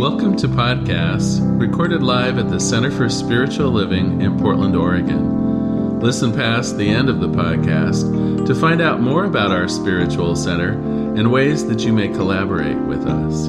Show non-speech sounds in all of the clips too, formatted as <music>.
Welcome to podcasts recorded live at the Center for Spiritual Living in Portland, Oregon. Listen past the end of the podcast to find out more about our spiritual center and ways that you may collaborate with us.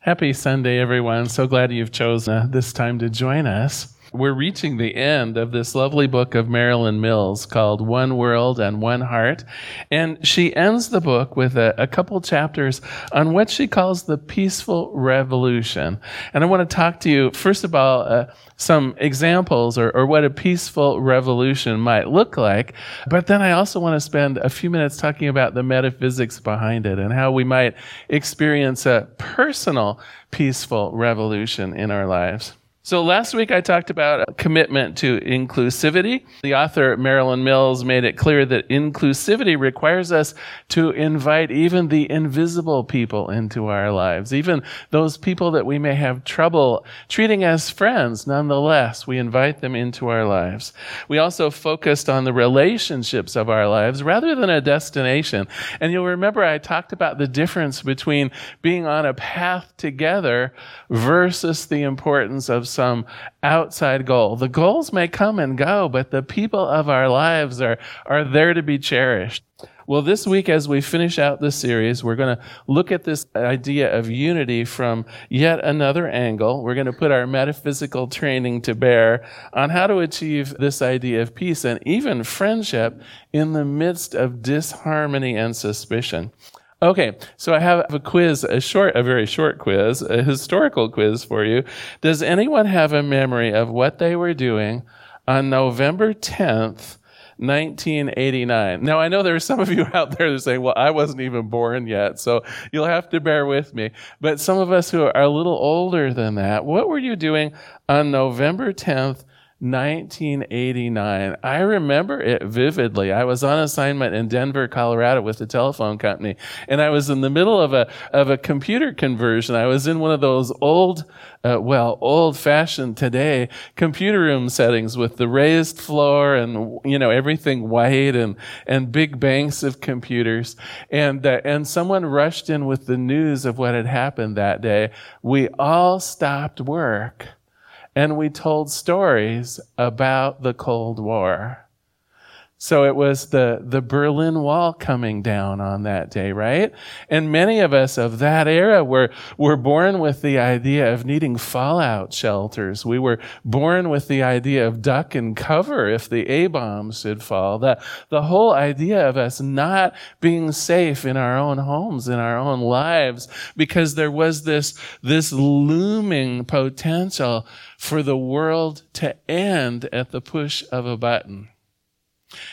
Happy Sunday, everyone. So glad you've chosen uh, this time to join us we're reaching the end of this lovely book of Marilyn Mills called One World and One Heart. And she ends the book with a, a couple chapters on what she calls the peaceful revolution. And I want to talk to you, first of all, uh, some examples or, or what a peaceful revolution might look like. But then I also want to spend a few minutes talking about the metaphysics behind it and how we might experience a personal peaceful revolution in our lives. So last week I talked about a commitment to inclusivity. The author Marilyn Mills made it clear that inclusivity requires us to invite even the invisible people into our lives, even those people that we may have trouble treating as friends. Nonetheless, we invite them into our lives. We also focused on the relationships of our lives rather than a destination. And you'll remember I talked about the difference between being on a path together versus the importance of some outside goal. The goals may come and go, but the people of our lives are, are there to be cherished. Well, this week, as we finish out this series, we're going to look at this idea of unity from yet another angle. We're going to put our metaphysical training to bear on how to achieve this idea of peace and even friendship in the midst of disharmony and suspicion. Okay, so I have a quiz, a short, a very short quiz, a historical quiz for you. Does anyone have a memory of what they were doing on November 10th, 1989. Now, I know there are some of you <laughs> out there that say, well, I wasn't even born yet, so you'll have to bear with me. But some of us who are a little older than that, what were you doing on November 10th, 1989. I remember it vividly. I was on assignment in Denver, Colorado with the telephone company, and I was in the middle of a, of a computer conversion. I was in one of those old, uh, well, old fashioned today computer room settings with the raised floor and, you know, everything white and, and big banks of computers. And, uh, and someone rushed in with the news of what had happened that day. We all stopped work and we told stories about the Cold War. So it was the, the Berlin Wall coming down on that day, right? And many of us of that era were, were born with the idea of needing fallout shelters. We were born with the idea of duck and cover if the A-bombs should fall. The, the whole idea of us not being safe in our own homes, in our own lives, because there was this, this looming potential for the world to end at the push of a button.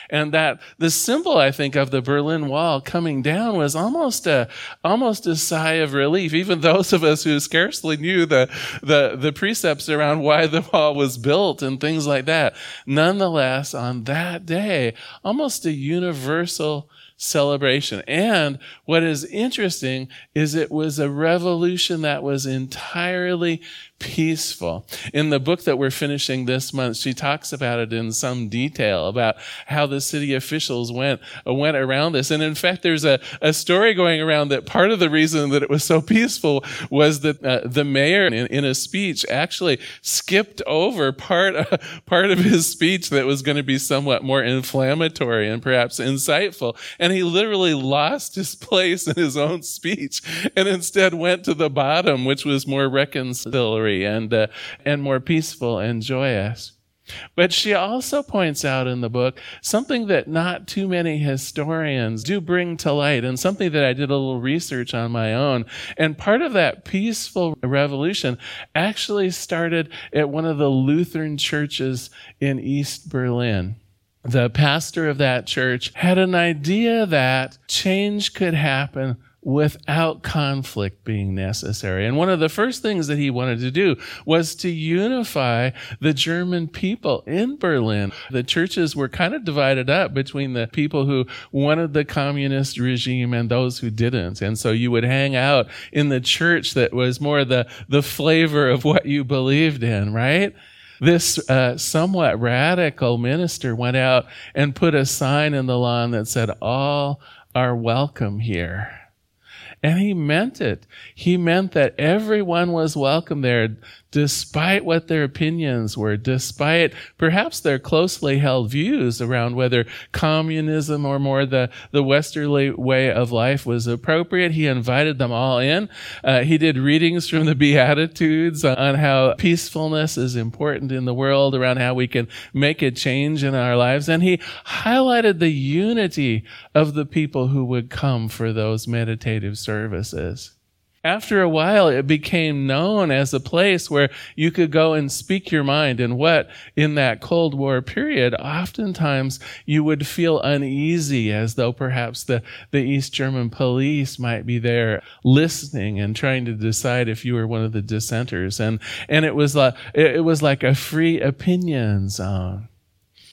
And that the symbol, I think, of the Berlin Wall coming down was almost a, almost a sigh of relief. Even those of us who scarcely knew the, the, the precepts around why the wall was built and things like that. Nonetheless, on that day, almost a universal celebration. And what is interesting is it was a revolution that was entirely peaceful. In the book that we're finishing this month, she talks about it in some detail about how the city officials went, went around this. And in fact, there's a, a story going around that part of the reason that it was so peaceful was that uh, the mayor in, in, a speech actually skipped over part, uh, <laughs> part of his speech that was going to be somewhat more inflammatory and perhaps insightful. And he literally lost his place in his own speech and instead went to the bottom, which was more reconciliatory and, uh, and more peaceful and joyous. But she also points out in the book something that not too many historians do bring to light, and something that I did a little research on my own. And part of that peaceful revolution actually started at one of the Lutheran churches in East Berlin the pastor of that church had an idea that change could happen without conflict being necessary. And one of the first things that he wanted to do was to unify the German people in Berlin. The churches were kind of divided up between the people who wanted the communist regime and those who didn't. And so you would hang out in the church that was more the, the flavor of what you believed in, right? this uh, somewhat radical minister went out and put a sign in the lawn that said, All are welcome here. And he meant it. He meant that everyone was welcome there, despite what their opinions were, despite perhaps their closely held views around whether communism or more the, the westerly way of life was appropriate. He invited them all in. Uh, he did readings from the <laughs> Beatitudes on how peacefulness is important in the world, around how we can make a change in our lives. And he highlighted the unity of the people who would come for those meditative services. After a while, it became known as a place where you could go and speak your mind. And what, in that Cold War period, oftentimes you would feel uneasy as though perhaps the, the East German police might be there listening and trying to decide if you were one of the dissenters. And, and it was uh, like, it was like a free opinion zone.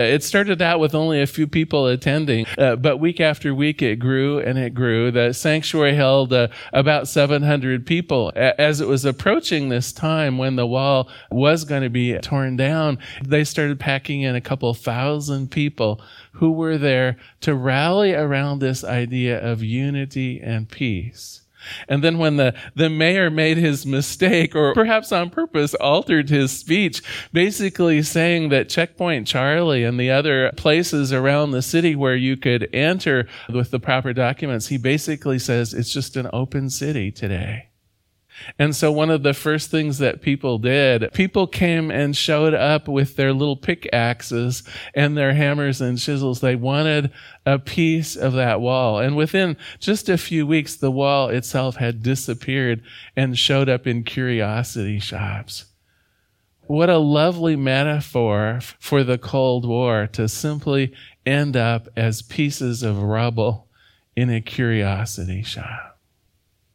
It started out with only a few people attending, uh, but week after week it grew and it grew. The sanctuary held uh, about 700 people. As it was approaching this time when the wall was going to be torn down, they started packing in a couple thousand people who were there to rally around this idea of unity and peace. And then when the, the mayor made his mistake, or perhaps on purpose altered his speech, basically saying that Checkpoint Charlie and the other places around the city where you could enter with the proper documents, he basically says it's just an open city today. And so one of the first things that people did, people came and showed up with their little pickaxes and their hammers and chisels. They wanted a piece of that wall. And within just a few weeks, the wall itself had disappeared and showed up in curiosity shops. What a lovely metaphor for the Cold War to simply end up as pieces of rubble in a curiosity shop.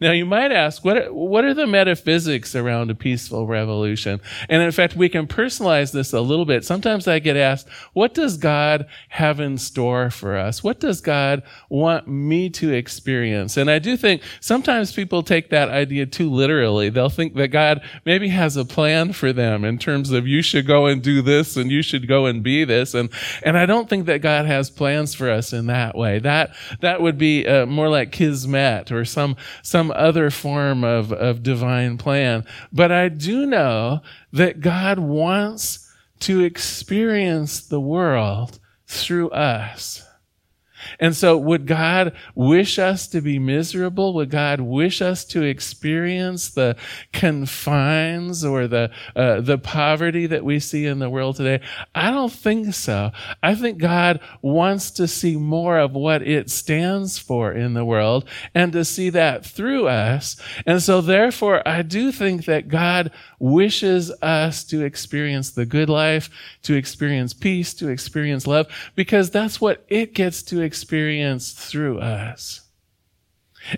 Now, you might ask, what are, what are the metaphysics around a peaceful revolution? And in fact, we can personalize this a little bit. Sometimes I get asked, what does God have in store for us? What does God want me to experience? And I do think sometimes people take that idea too literally. They'll think that God maybe has a plan for them in terms of you should go and do this and you should go and be this. And, and I don't think that God has plans for us in that way. That, that would be uh, more like kismet or some, some other form of, of divine plan. But I do know that God wants to experience the world through us. And so, would God wish us to be miserable? Would God wish us to experience the confines or the uh, the poverty that we see in the world today? I don't think so. I think God wants to see more of what it stands for in the world and to see that through us. And so, therefore, I do think that God wishes us to experience the good life, to experience peace, to experience love, because that's what it gets to experience through us.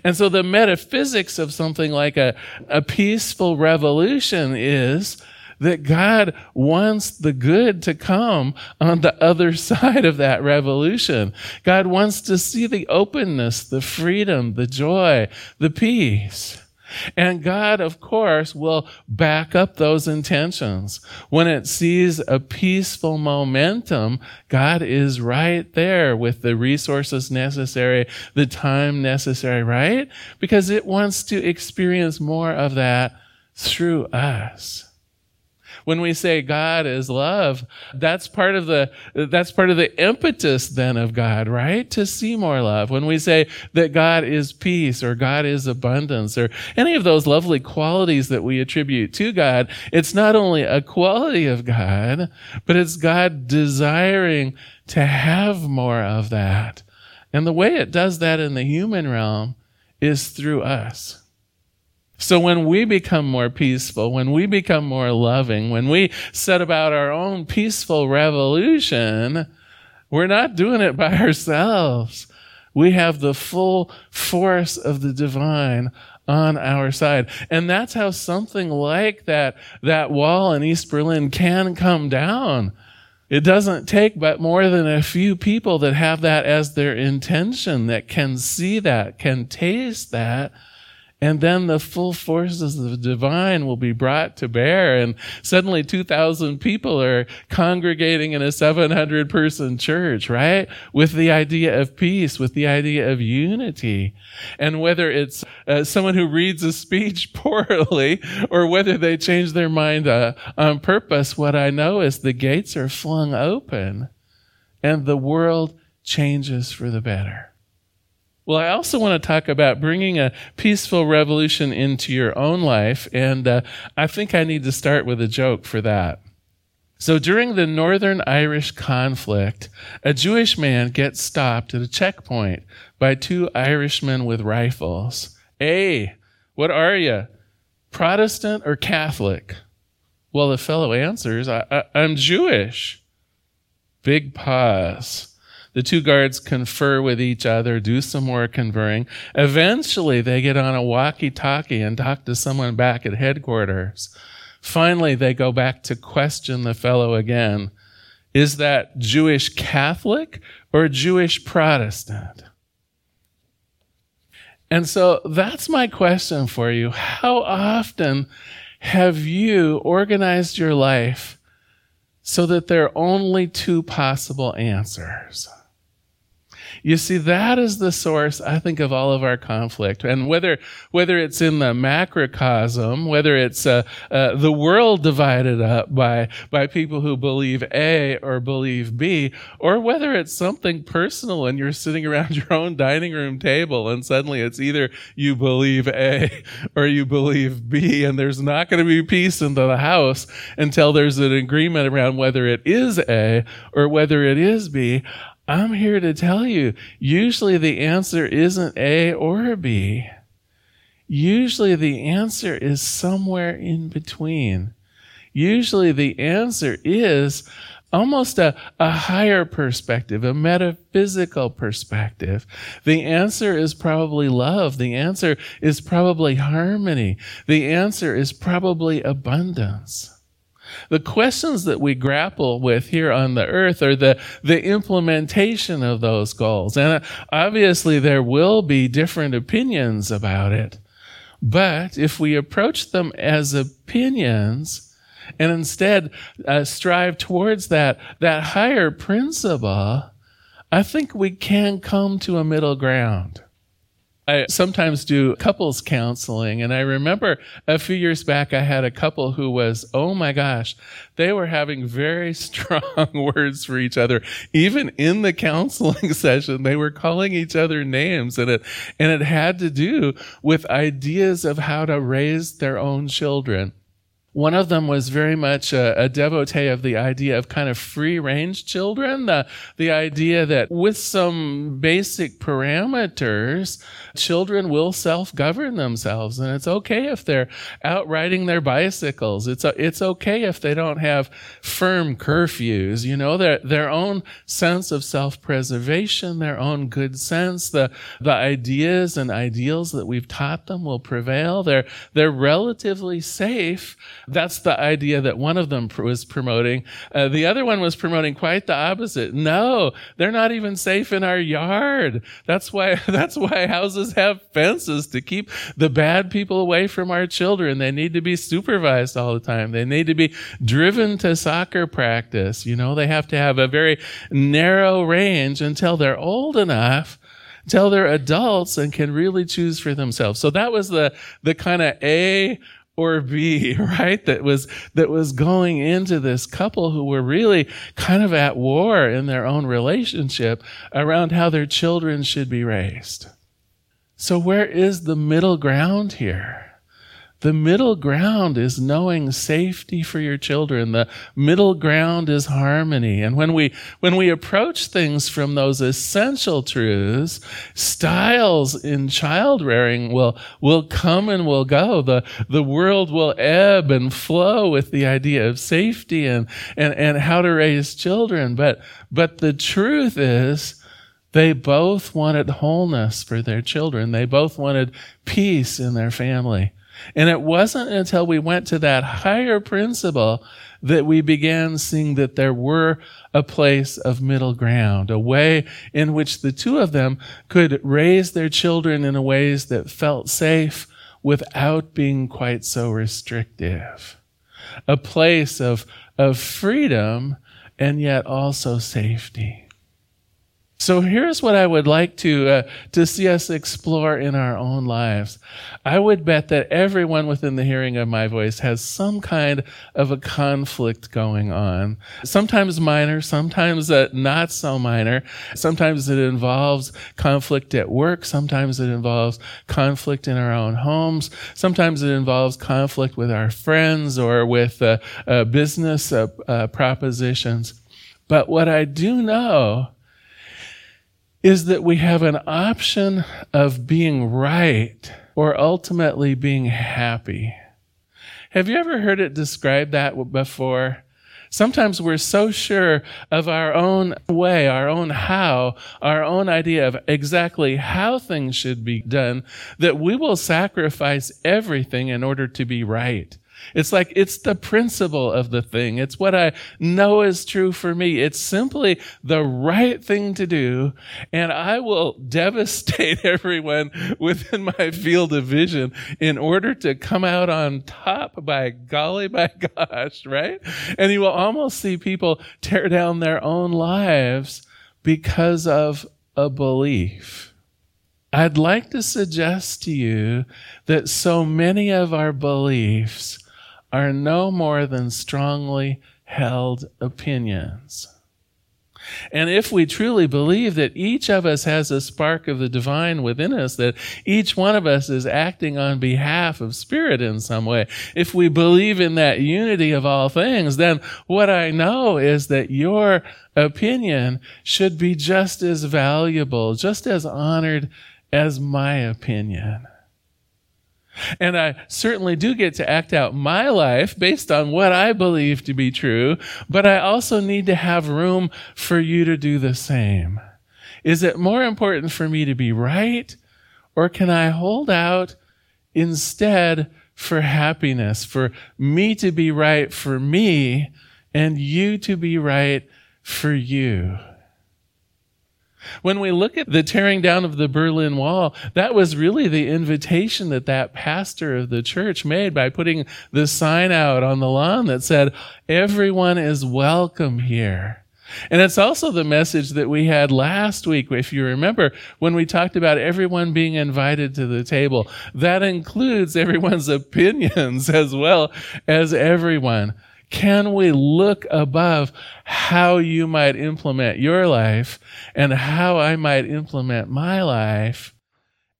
And so the metaphysics of something like a, a peaceful revolution is that God wants the good to come on the other <laughs> side of that revolution. God wants to see the openness, the freedom, the joy, the peace. And God, of course, will back up those intentions. When it sees a peaceful momentum, God is right there with the resources necessary, the time necessary, right? Because it wants to experience more of that through us when we say God is love, that's part of the, that's part of the impetus then of God, right? To see more love. When we say that God is peace or God is abundance or any of those lovely qualities that we attribute to God, it's not only a quality of God, but it's God desiring to have more of that. And the way it does that in the human realm is through us. So when we become more peaceful, when we become more loving, when we set about our own peaceful revolution, we're not doing it by <laughs> ourselves. We have the full force of the divine on our side. And that's how something like that, that wall in East Berlin can come down. It doesn't take but more than a few people that have that as their intention, that can see that, can taste that, and then the full forces of the divine will be brought to bear. And suddenly 2,000 people are congregating in a 700 person church, right? With the idea of peace, with the idea of unity. And whether it's uh, someone who reads a speech <laughs> poorly or whether they change their mind uh, on purpose, what I know is the gates are flung open and the world changes for the better. Well, I also want to talk about bringing a peaceful revolution into your own life, and uh, I think I need to start with a joke for that. So during the Northern Irish conflict, a Jewish man gets stopped at a checkpoint by two Irishmen with rifles. Hey, what are you? Protestant or Catholic? Well, the fellow answers, I, I, I'm Jewish. Big pause. The two guards confer with each other, do some more conferring. Eventually, they get on a walkie talkie and talk to someone back at headquarters. Finally, they go back to question the fellow again. Is that Jewish Catholic or Jewish Protestant? And so that's my question for you. How often have you organized your life so that there are only two possible answers? You see, that is the source, I think, of all of our conflict. And whether, whether it's in the macrocosm, whether it's uh, uh, the world divided up by, by people who believe A or believe B, or whether it's something personal and you're sitting around <laughs> your own dining room table and suddenly it's either you believe A or you believe B, and there's not going to be peace in the house until there's an agreement around whether it is A or whether it is B. I'm here to tell you, usually the answer isn't A or B. Usually the answer is somewhere in between. Usually the answer is almost a, a higher perspective, a metaphysical perspective. The answer is probably love. The answer is probably harmony. The answer is probably abundance. The questions that we grapple with here on the earth are the, the implementation of those goals. And uh, obviously, there will be different opinions about it. But if we approach them as opinions and instead uh, strive towards that, that higher principle, I think we can come to a middle ground. I sometimes do couples counseling. And I remember a few years back, I had a couple who was, oh my gosh, they were having very <laughs> strong <laughs> words for each other. Even in the counseling <laughs> session, they were calling each other names and it, and it had to do with ideas of how to raise their own children. One of them was very much a, a, devotee of the idea of kind of free range children, the, the idea that with some basic parameters, children will self govern themselves. And it's okay if they're out riding their bicycles. It's, a, it's okay if they don't have firm curfews, you know, their, their own sense of self preservation, their own good sense, the, the ideas and ideals that we've taught them will prevail. They're, they're relatively safe that's the idea that one of them was promoting. Uh, the other one was promoting quite the opposite. No, they're not even safe in our yard. That's why, <laughs> that's why houses have fences to keep the bad people away from our children. They need to be supervised all the time. They need to be driven to soccer practice. You know, they have to have a very narrow range until they're old enough until they're adults and can really choose for themselves. So that was the, the kind of A or B, <laughs> right? That was, that was going into this couple who were really kind of at war in their own relationship around how their children should be raised. So where is the middle ground here? The middle ground is knowing safety for your children. The middle ground is harmony. And when we, when we approach things from those essential truths, styles in child rearing will, will come and will go. The, the world will ebb and flow with the idea of safety and, and, and how to raise children. But, but the truth is, they both wanted wholeness for their children. They both wanted peace in their family. And it wasn't until we went to that higher principle that we began seeing that there were a place of middle ground, a way in which the two of them could raise their children in ways that felt safe without being quite so restrictive. A place of, of freedom and yet also safety. So here's what I would like to uh, to see us explore in our own lives. I would bet that everyone within the hearing of my voice has some kind of a conflict going on. Sometimes minor, sometimes uh, not so minor. Sometimes it involves conflict at work. Sometimes it involves conflict in our own homes. Sometimes it involves conflict with our friends or with uh, uh business uh, uh, propositions. But what I do know is that we have an option of being right or ultimately being happy. Have you ever heard it described that before? Sometimes we're so sure of our own way, our own how, our own idea of exactly how things should be done that we will sacrifice everything in order to be right. It's like it's the principle of the thing. It's what I know is true for me. It's simply the right thing to do. And I will <laughs> devastate everyone within my field of vision in order to come out on top by golly, by <laughs> gosh, right? And you will almost see people tear down their own lives because of a belief. I'd like to suggest to you that so many of our beliefs are no more than strongly held opinions. And if we truly believe that each of us has a spark of the divine within us, that each one of us is acting on behalf of spirit in some way, if we believe in that unity of all things, then what I know is that your opinion should be just as valuable, just as honored as my opinion. And I certainly do get to act out my life based on what I believe to be true, but I also need to have room for you to do the same. Is it more important for me to be right, or can I hold out instead for happiness, for me to be right for me, and you to be right for you? When we look at the tearing down of the Berlin Wall, that was really the invitation that that pastor of the church made by putting the sign out on the lawn that said, everyone is welcome here. And it's also the message that we had last week, if you remember, when we talked about everyone being invited to the table. That includes everyone's <laughs> opinions as well as everyone. Can we look above how you might implement your life and how I might implement my life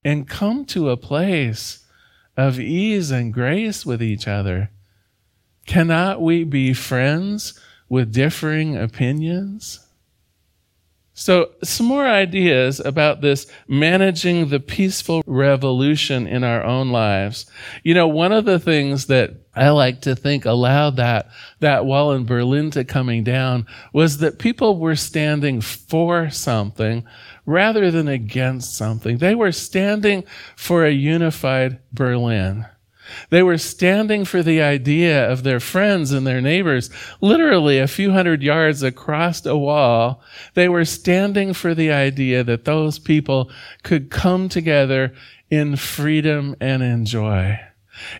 and come to a place of ease and grace with each other? Cannot we be friends with differing opinions? So, some more ideas about this managing the peaceful revolution in our own lives. You know, one of the things that I like to think allowed that, that wall in Berlin to coming down was that people were standing for something rather than against something. They were standing for a unified Berlin. They were standing for the idea of their friends and their neighbors, literally a few hundred yards across a wall. They were standing for the idea that those people could come together in freedom and in joy.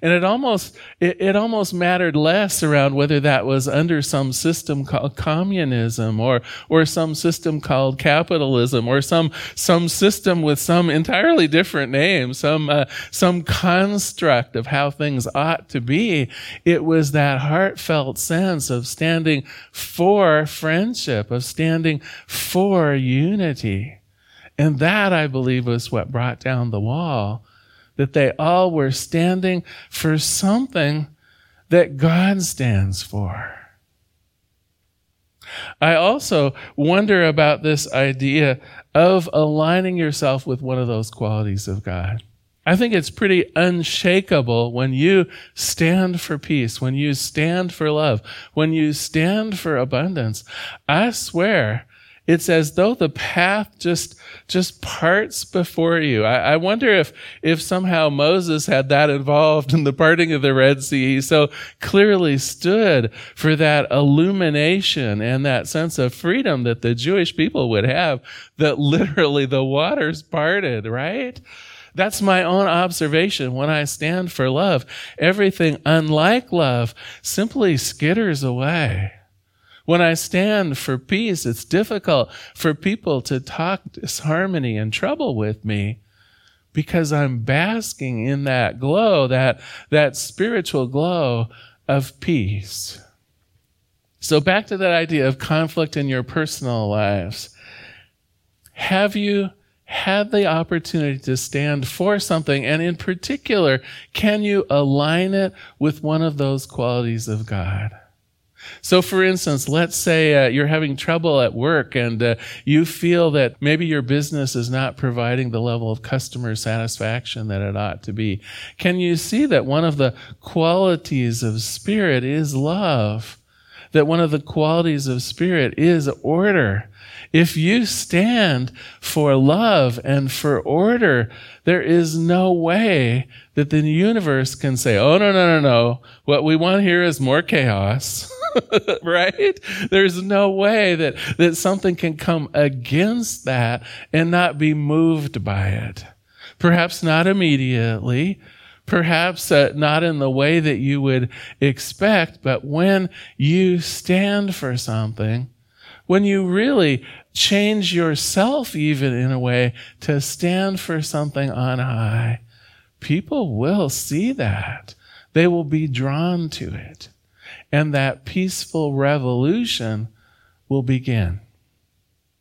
And it almost, it, it, almost mattered less around whether that was under some system called communism or, or some system called capitalism or some, some system with some entirely different name, some, uh, some construct of how things ought to be. It was that heartfelt sense of standing for friendship, of standing for unity. And that, I believe, was what brought down the wall that they all were standing for something that God stands for. I also wonder about this idea of aligning yourself with one of those qualities of God. I think it's pretty unshakable when you stand for peace, when you stand for love, when you stand for abundance. I swear it's as though the path just just parts before you. I, I, wonder if if somehow Moses had that involved in the parting of the Red Sea. He so clearly stood for that illumination and that sense of freedom that the Jewish people would have. That literally the waters parted, right? That's my own observation when I stand for love. Everything unlike love simply skitters away. When I stand for peace, it's difficult for people to talk disharmony and trouble with me because I'm basking in that glow, that, that spiritual glow of peace. So back to that idea of conflict in your personal lives. Have you had the opportunity to stand for something? And in particular, can you align it with one of those qualities of God? So, for instance, let's say uh, you're having trouble at work and uh, you feel that maybe your business is not providing the level of customer satisfaction that it ought to be. Can you see that one of the qualities of spirit is love? That one of the qualities of spirit is order. If you stand for love and for order, there is no way that the universe can say, oh, no, no, no, no. What we want here is more chaos. <laughs> <laughs> right? There's no way that, that something can come against that and not be moved by it. Perhaps not immediately, perhaps uh, not in the way that you would expect, but when you stand for something, when you really change yourself even in a way to stand for something on high, people will see that. They will be drawn to it and that peaceful revolution will begin.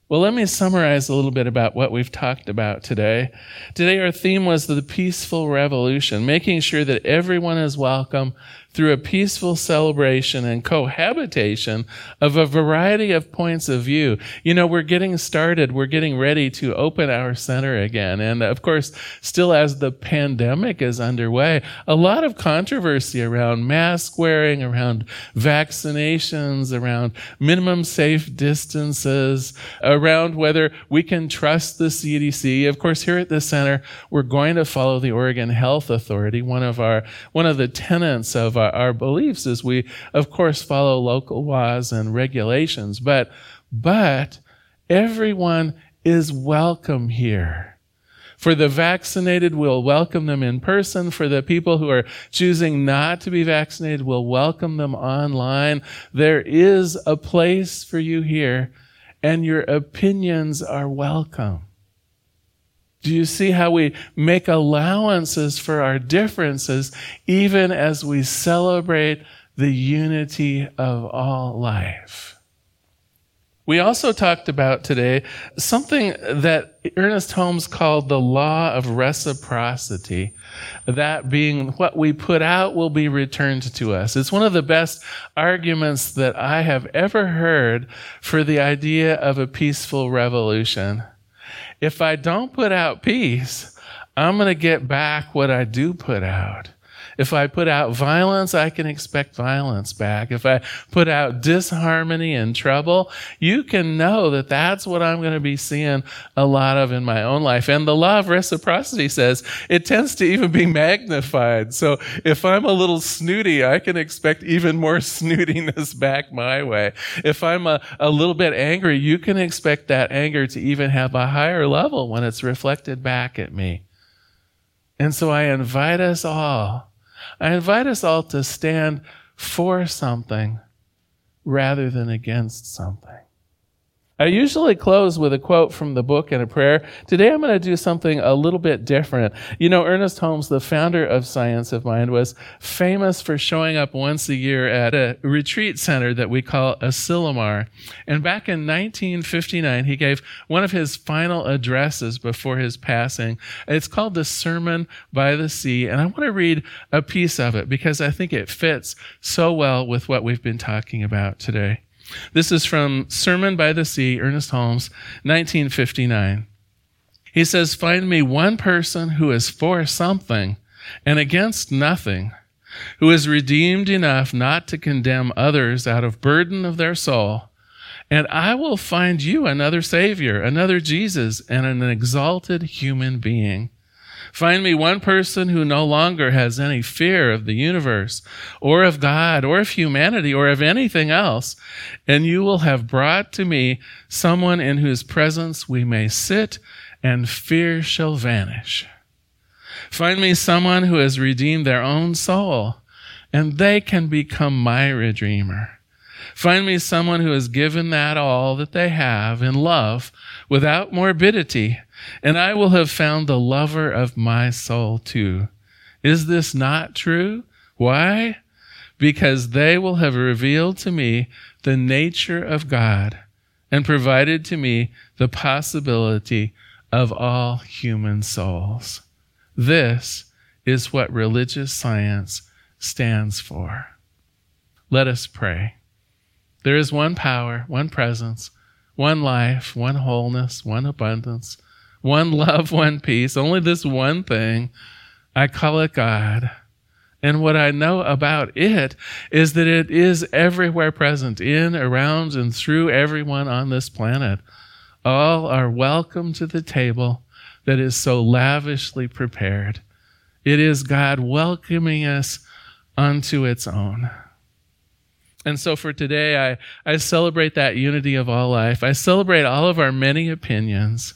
Well, let me summarize a little bit about what we've talked about today. Today, our theme was the peaceful revolution, making sure that everyone is welcome through a peaceful celebration and cohabitation of a variety of points of view. You know, we're getting started. We're getting ready to open our center again. And of course, still as the pandemic is underway, a lot of controversy around mask wearing, around vaccinations, around minimum safe distances, around whether we can trust the CDC. Of course, here at the center, we're going to follow the Oregon Health Authority, one of our, one of the tenets of our our, our beliefs is we, of course, follow local laws and regulations, but, but everyone is welcome here. For the vaccinated, we'll welcome them in person. For the people who are choosing not to be vaccinated, we'll welcome them online. There is a place for you here, and your opinions are welcome. Do you see how we make allowances for our differences even as we celebrate the unity of all life? We also talked about today something that Ernest Holmes called the law of reciprocity. That being what we put out will be returned to us. It's one of the best arguments that I have ever heard for the idea of a peaceful revolution if I don't put out peace, I'm going to get back what I do put out. If I put out violence, I can expect violence back. If I put out disharmony and trouble, you can know that that's what I'm going to be seeing a lot of in my own life. And the law of reciprocity says it tends to even be magnified. So if I'm a little snooty, I can expect even more <laughs> snootiness back my way. If I'm a, a little bit angry, you can expect that anger to even have a higher level when it's reflected back at me. And so I invite us all I invite us all to stand for something rather than against something. I usually close with a quote from the book and a prayer. Today I'm going to do something a little bit different. You know, Ernest Holmes, the founder of Science of Mind, was famous for showing up once a year at a retreat center that we call Asilomar. And back in 1959, he gave one of his final addresses before his passing. It's called the Sermon by the Sea. And I want to read a piece of it because I think it fits so well with what we've been talking about today. This is from Sermon by the Sea, Ernest Holmes, 1959. He says, Find me one person who is for something and against nothing, who is redeemed enough not to condemn others out of burden of their soul, and I will find you another Savior, another Jesus, and an exalted human being. Find me one person who no longer has any fear of the universe or of God or of humanity or of anything else, and you will have brought to me someone in whose presence we may sit and fear shall vanish. Find me someone who has redeemed their own soul, and they can become my redeemer. Find me someone who has given that all that they have in love without morbidity, and I will have found the lover of my soul too. Is this not true? Why? Because they will have revealed to me the nature of God and provided to me the possibility of all human souls. This is what religious science stands for. Let us pray. There is one power, one presence, one life, one wholeness, one abundance, one love, one peace, only this one thing. I call it God. And what I know about it is that it is everywhere present, in, around, and through everyone on this planet. All are welcome to the table that is so lavishly prepared. It is God welcoming us unto its own. And so for today, I, I celebrate that unity of all life. I celebrate all of our many opinions.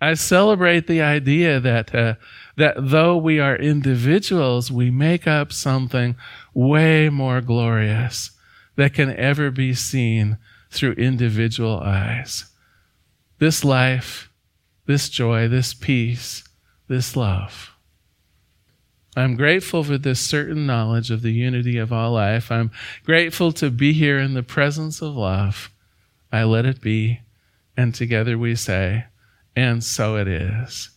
I celebrate the idea that, uh, that though we are individuals, we make up something way more glorious that can ever be seen through individual eyes. This life, this joy, this peace, this love. I'm grateful for this certain knowledge of the unity of all life. I'm grateful to be here in the presence of love. I let it be. And together we say, and so it is.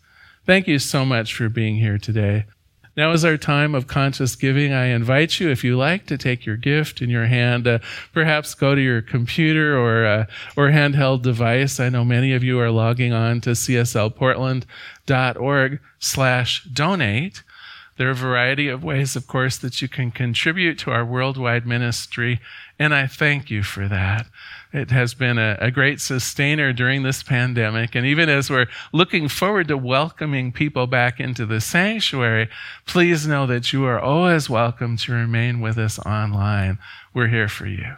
Thank you so much for being here today. Now is our time of conscious giving. I invite you, if you like, to take your gift in your hand. Uh, perhaps go to your computer or uh, or handheld device. I know many of you are logging on to cslportland.org/donate. There are a variety of ways, of course, that you can contribute to our worldwide ministry, and I thank you for that. It has been a, a, great sustainer during this pandemic. And even as we're looking forward to welcoming people back into the sanctuary, please know that you are always welcome to remain with us online. We're here for you.